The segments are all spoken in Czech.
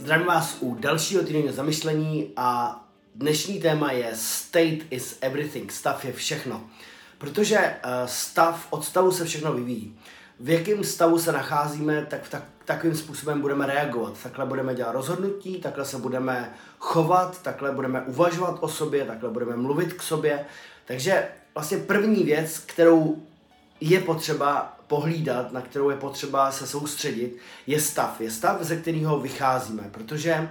Zdravím vás u dalšího týdenního zamyšlení a dnešní téma je State is everything, stav je všechno. Protože uh, stav, od stavu se všechno vyvíjí. V jakém stavu se nacházíme, tak, tak takovým způsobem budeme reagovat. Takhle budeme dělat rozhodnutí, takhle se budeme chovat, takhle budeme uvažovat o sobě, takhle budeme mluvit k sobě. Takže vlastně první věc, kterou je potřeba pohlídat, na kterou je potřeba se soustředit, je stav. Je stav, ze kterého vycházíme, protože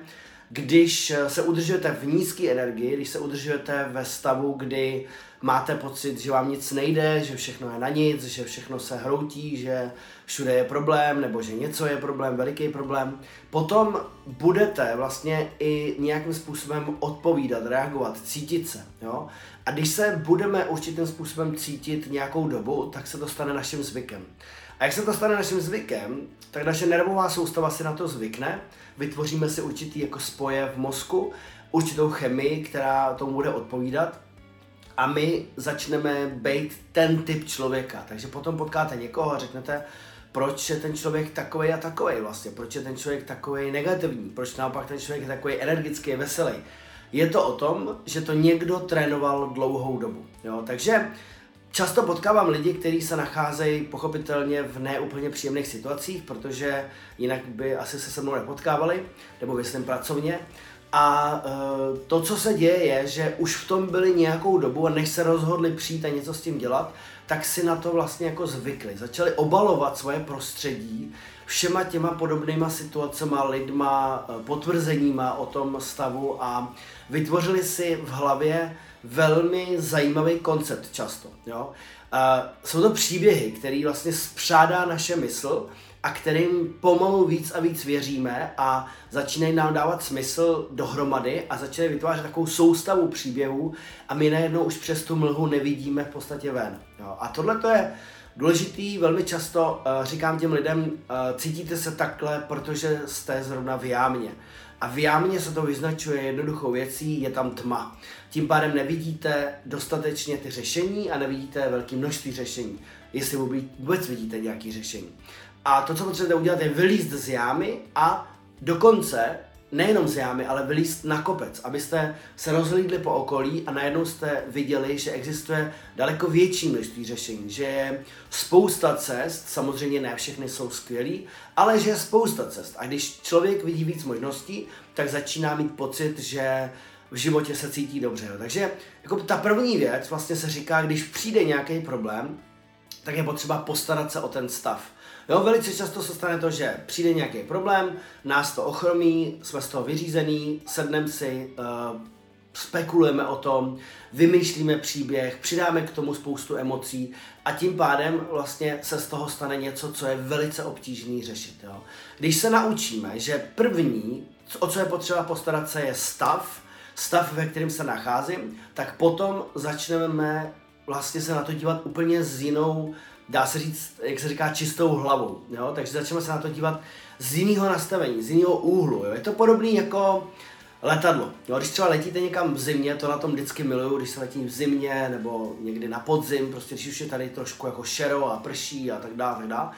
když se udržujete v nízké energii, když se udržujete ve stavu, kdy máte pocit, že vám nic nejde, že všechno je na nic, že všechno se hroutí, že všude je problém, nebo že něco je problém, veliký problém, potom budete vlastně i nějakým způsobem odpovídat, reagovat, cítit se. Jo? A když se budeme určitým způsobem cítit nějakou dobu, tak se to stane naším zvykem. A jak se to stane naším zvykem, tak naše nervová soustava si na to zvykne, vytvoříme si určitý jako spoje v mozku, určitou chemii, která tomu bude odpovídat a my začneme být ten typ člověka. Takže potom potkáte někoho a řeknete, proč je ten člověk takový a takový vlastně, proč je ten člověk takový negativní, proč naopak ten člověk je takový energický, veselý. Je to o tom, že to někdo trénoval dlouhou dobu. Jo? Takže často potkávám lidi, kteří se nacházejí pochopitelně v neúplně příjemných situacích, protože jinak by asi se se mnou nepotkávali, nebo myslím pracovně. A uh, to, co se děje, je, že už v tom byli nějakou dobu a než se rozhodli přijít a něco s tím dělat, tak si na to vlastně jako zvykli. Začali obalovat svoje prostředí všema těma podobnýma situacemi, lidma, e, potvrzeníma o tom stavu a vytvořili si v hlavě velmi zajímavý koncept často. Jo? Uh, jsou to příběhy, které vlastně spřádá naše mysl a kterým pomalu víc a víc věříme a začínají nám dávat smysl dohromady a začínají vytvářet takovou soustavu příběhů a my najednou už přes tu mlhu nevidíme v podstatě ven. Jo. A tohle to je důležitý, velmi často uh, říkám těm lidem, uh, cítíte se takhle, protože jste zrovna v jámě. A v jámě se to vyznačuje jednoduchou věcí, je tam tma. Tím pádem nevidíte dostatečně ty řešení a nevidíte velké množství řešení, jestli vůbec vidíte nějaké řešení. A to, co potřebujete udělat, je vylízt z jámy a dokonce nejenom z jámy, ale vylíst na kopec, abyste se rozhlídli po okolí a najednou jste viděli, že existuje daleko větší množství řešení, že je spousta cest, samozřejmě ne všechny jsou skvělý, ale že je spousta cest. A když člověk vidí víc možností, tak začíná mít pocit, že v životě se cítí dobře. Takže jako ta první věc vlastně se říká, když přijde nějaký problém, tak je potřeba postarat se o ten stav. Jo, velice často se stane to, že přijde nějaký problém, nás to ochromí, jsme z toho vyřízený, sedneme si, uh, spekulujeme o tom, vymýšlíme příběh, přidáme k tomu spoustu emocí a tím pádem vlastně se z toho stane něco, co je velice obtížný řešit. Jo. Když se naučíme, že první, o co je potřeba postarat se, je stav, stav, ve kterém se nacházím, tak potom začneme vlastně se na to dívat úplně s jinou dá se říct, jak se říká, čistou hlavou. Jo? Takže začneme se na to dívat z jiného nastavení, z jiného úhlu. Jo? Je to podobné jako letadlo. Jo? Když třeba letíte někam v zimě, to na tom vždycky miluju, když se letí v zimě nebo někdy na podzim, prostě když už je tady trošku jako šero a prší a tak dále, tak dále.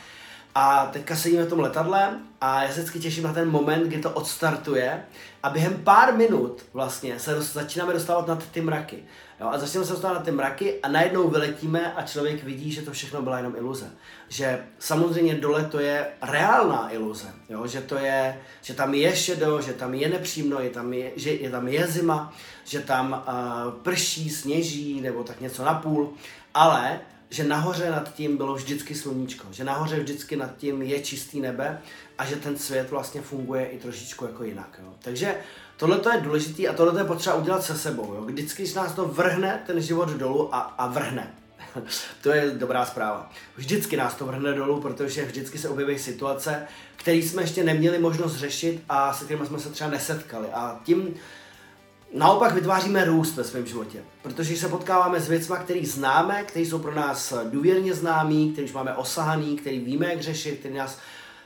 A teďka sedíme v tom letadle a já se vždycky těším na ten moment, kdy to odstartuje a během pár minut vlastně se dost, začínáme dostávat na ty mraky. Jo, a začneme se dostávat na ty mraky a najednou vyletíme a člověk vidí, že to všechno byla jenom iluze. Že samozřejmě dole to je reálná iluze. Jo, že to je, že tam je šedo, že tam je nepříjemno, je tam je, že je tam je zima, že tam uh, prší, sněží nebo tak něco na půl, ale že nahoře nad tím bylo vždycky sluníčko, že nahoře vždycky nad tím je čistý nebe a že ten svět vlastně funguje i trošičku jako jinak. Jo. Takže tohle je důležité a tohle je potřeba udělat se sebou. Jo. Vždycky, když nás to vrhne ten život dolů a, a vrhne, to je dobrá zpráva. Vždycky nás to vrhne dolů, protože vždycky se objeví situace, které jsme ještě neměli možnost řešit a se kterými jsme se třeba nesetkali. A tím Naopak vytváříme růst ve svém životě, protože se potkáváme s věcmi, které známe, které jsou pro nás důvěrně známí, které už máme osahaný, který víme, jak řešit, které nás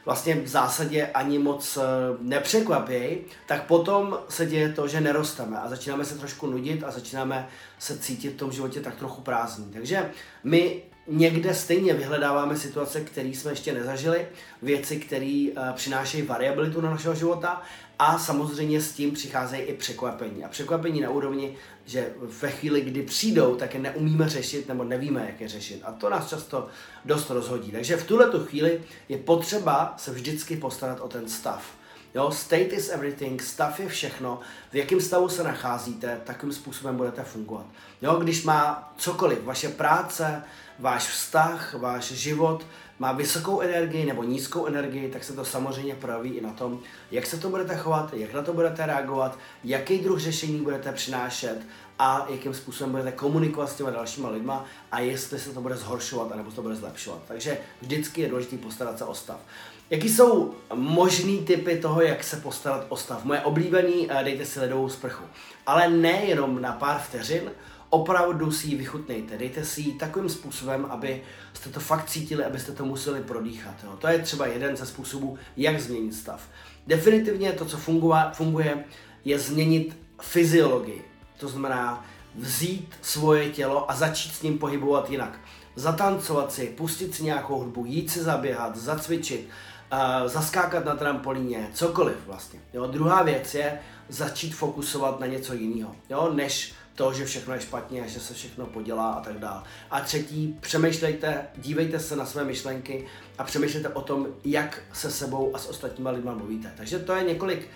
vlastně v zásadě ani moc eh, nepřekvapí, tak potom se děje to, že nerosteme a začínáme se trošku nudit a začínáme se cítit v tom životě tak trochu prázdný. Takže my někde stejně vyhledáváme situace, které jsme ještě nezažili, věci, které uh, přinášejí variabilitu na našeho života a samozřejmě s tím přicházejí i překvapení. A překvapení na úrovni, že ve chvíli, kdy přijdou, tak je neumíme řešit nebo nevíme, jak je řešit. A to nás často dost rozhodí. Takže v tuhle chvíli je potřeba se vždycky postarat o ten stav. Jo, state is everything, stav je všechno, v jakém stavu se nacházíte, takým způsobem budete fungovat. Jo, když má cokoliv, vaše práce, váš vztah, váš život má vysokou energii nebo nízkou energii, tak se to samozřejmě projeví i na tom, jak se to budete chovat, jak na to budete reagovat, jaký druh řešení budete přinášet a jakým způsobem budete komunikovat s těma dalšíma lidma a jestli se to bude zhoršovat nebo se to bude zlepšovat. Takže vždycky je důležité postarat se o stav. Jaký jsou možný typy toho, jak se postarat o stav? Moje oblíbený, eh, dejte si ledovou sprchu. Ale nejenom na pár vteřin, opravdu si ji vychutnejte. Dejte si ji takovým způsobem, aby jste to fakt cítili, abyste to museli prodýchat. Jo. To je třeba jeden ze způsobů, jak změnit stav. Definitivně to, co funguje, funguje je změnit fyziologii. To znamená vzít svoje tělo a začít s ním pohybovat jinak. Zatancovat si, pustit si nějakou hudbu, jít si zaběhat, zacvičit, uh, zaskákat na trampolíně, cokoliv vlastně. Jo. Druhá věc je začít fokusovat na něco jiného, jo, než to, že všechno je špatně, že se všechno podělá a tak dále. A třetí, přemýšlejte, dívejte se na své myšlenky a přemýšlejte o tom, jak se sebou a s ostatníma lidma mluvíte. Takže to je několik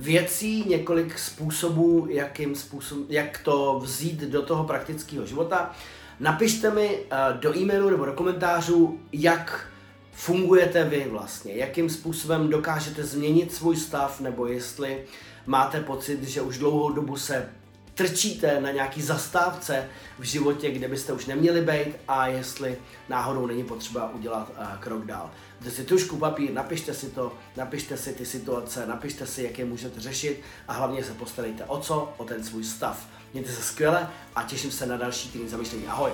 věcí, několik způsobů, jakým způsob, jak to vzít do toho praktického života. Napište mi uh, do e-mailu nebo do komentářů, jak fungujete vy vlastně, jakým způsobem dokážete změnit svůj stav, nebo jestli máte pocit, že už dlouhou dobu se trčíte na nějaký zastávce v životě, kde byste už neměli být a jestli náhodou není potřeba udělat uh, krok dál. Dejte si tušku, papír, napište si to, napište si ty situace, napište si, jak je můžete řešit a hlavně se postarejte o co? O ten svůj stav. Mějte se skvěle a těším se na další týden zamýšlení. Ahoj!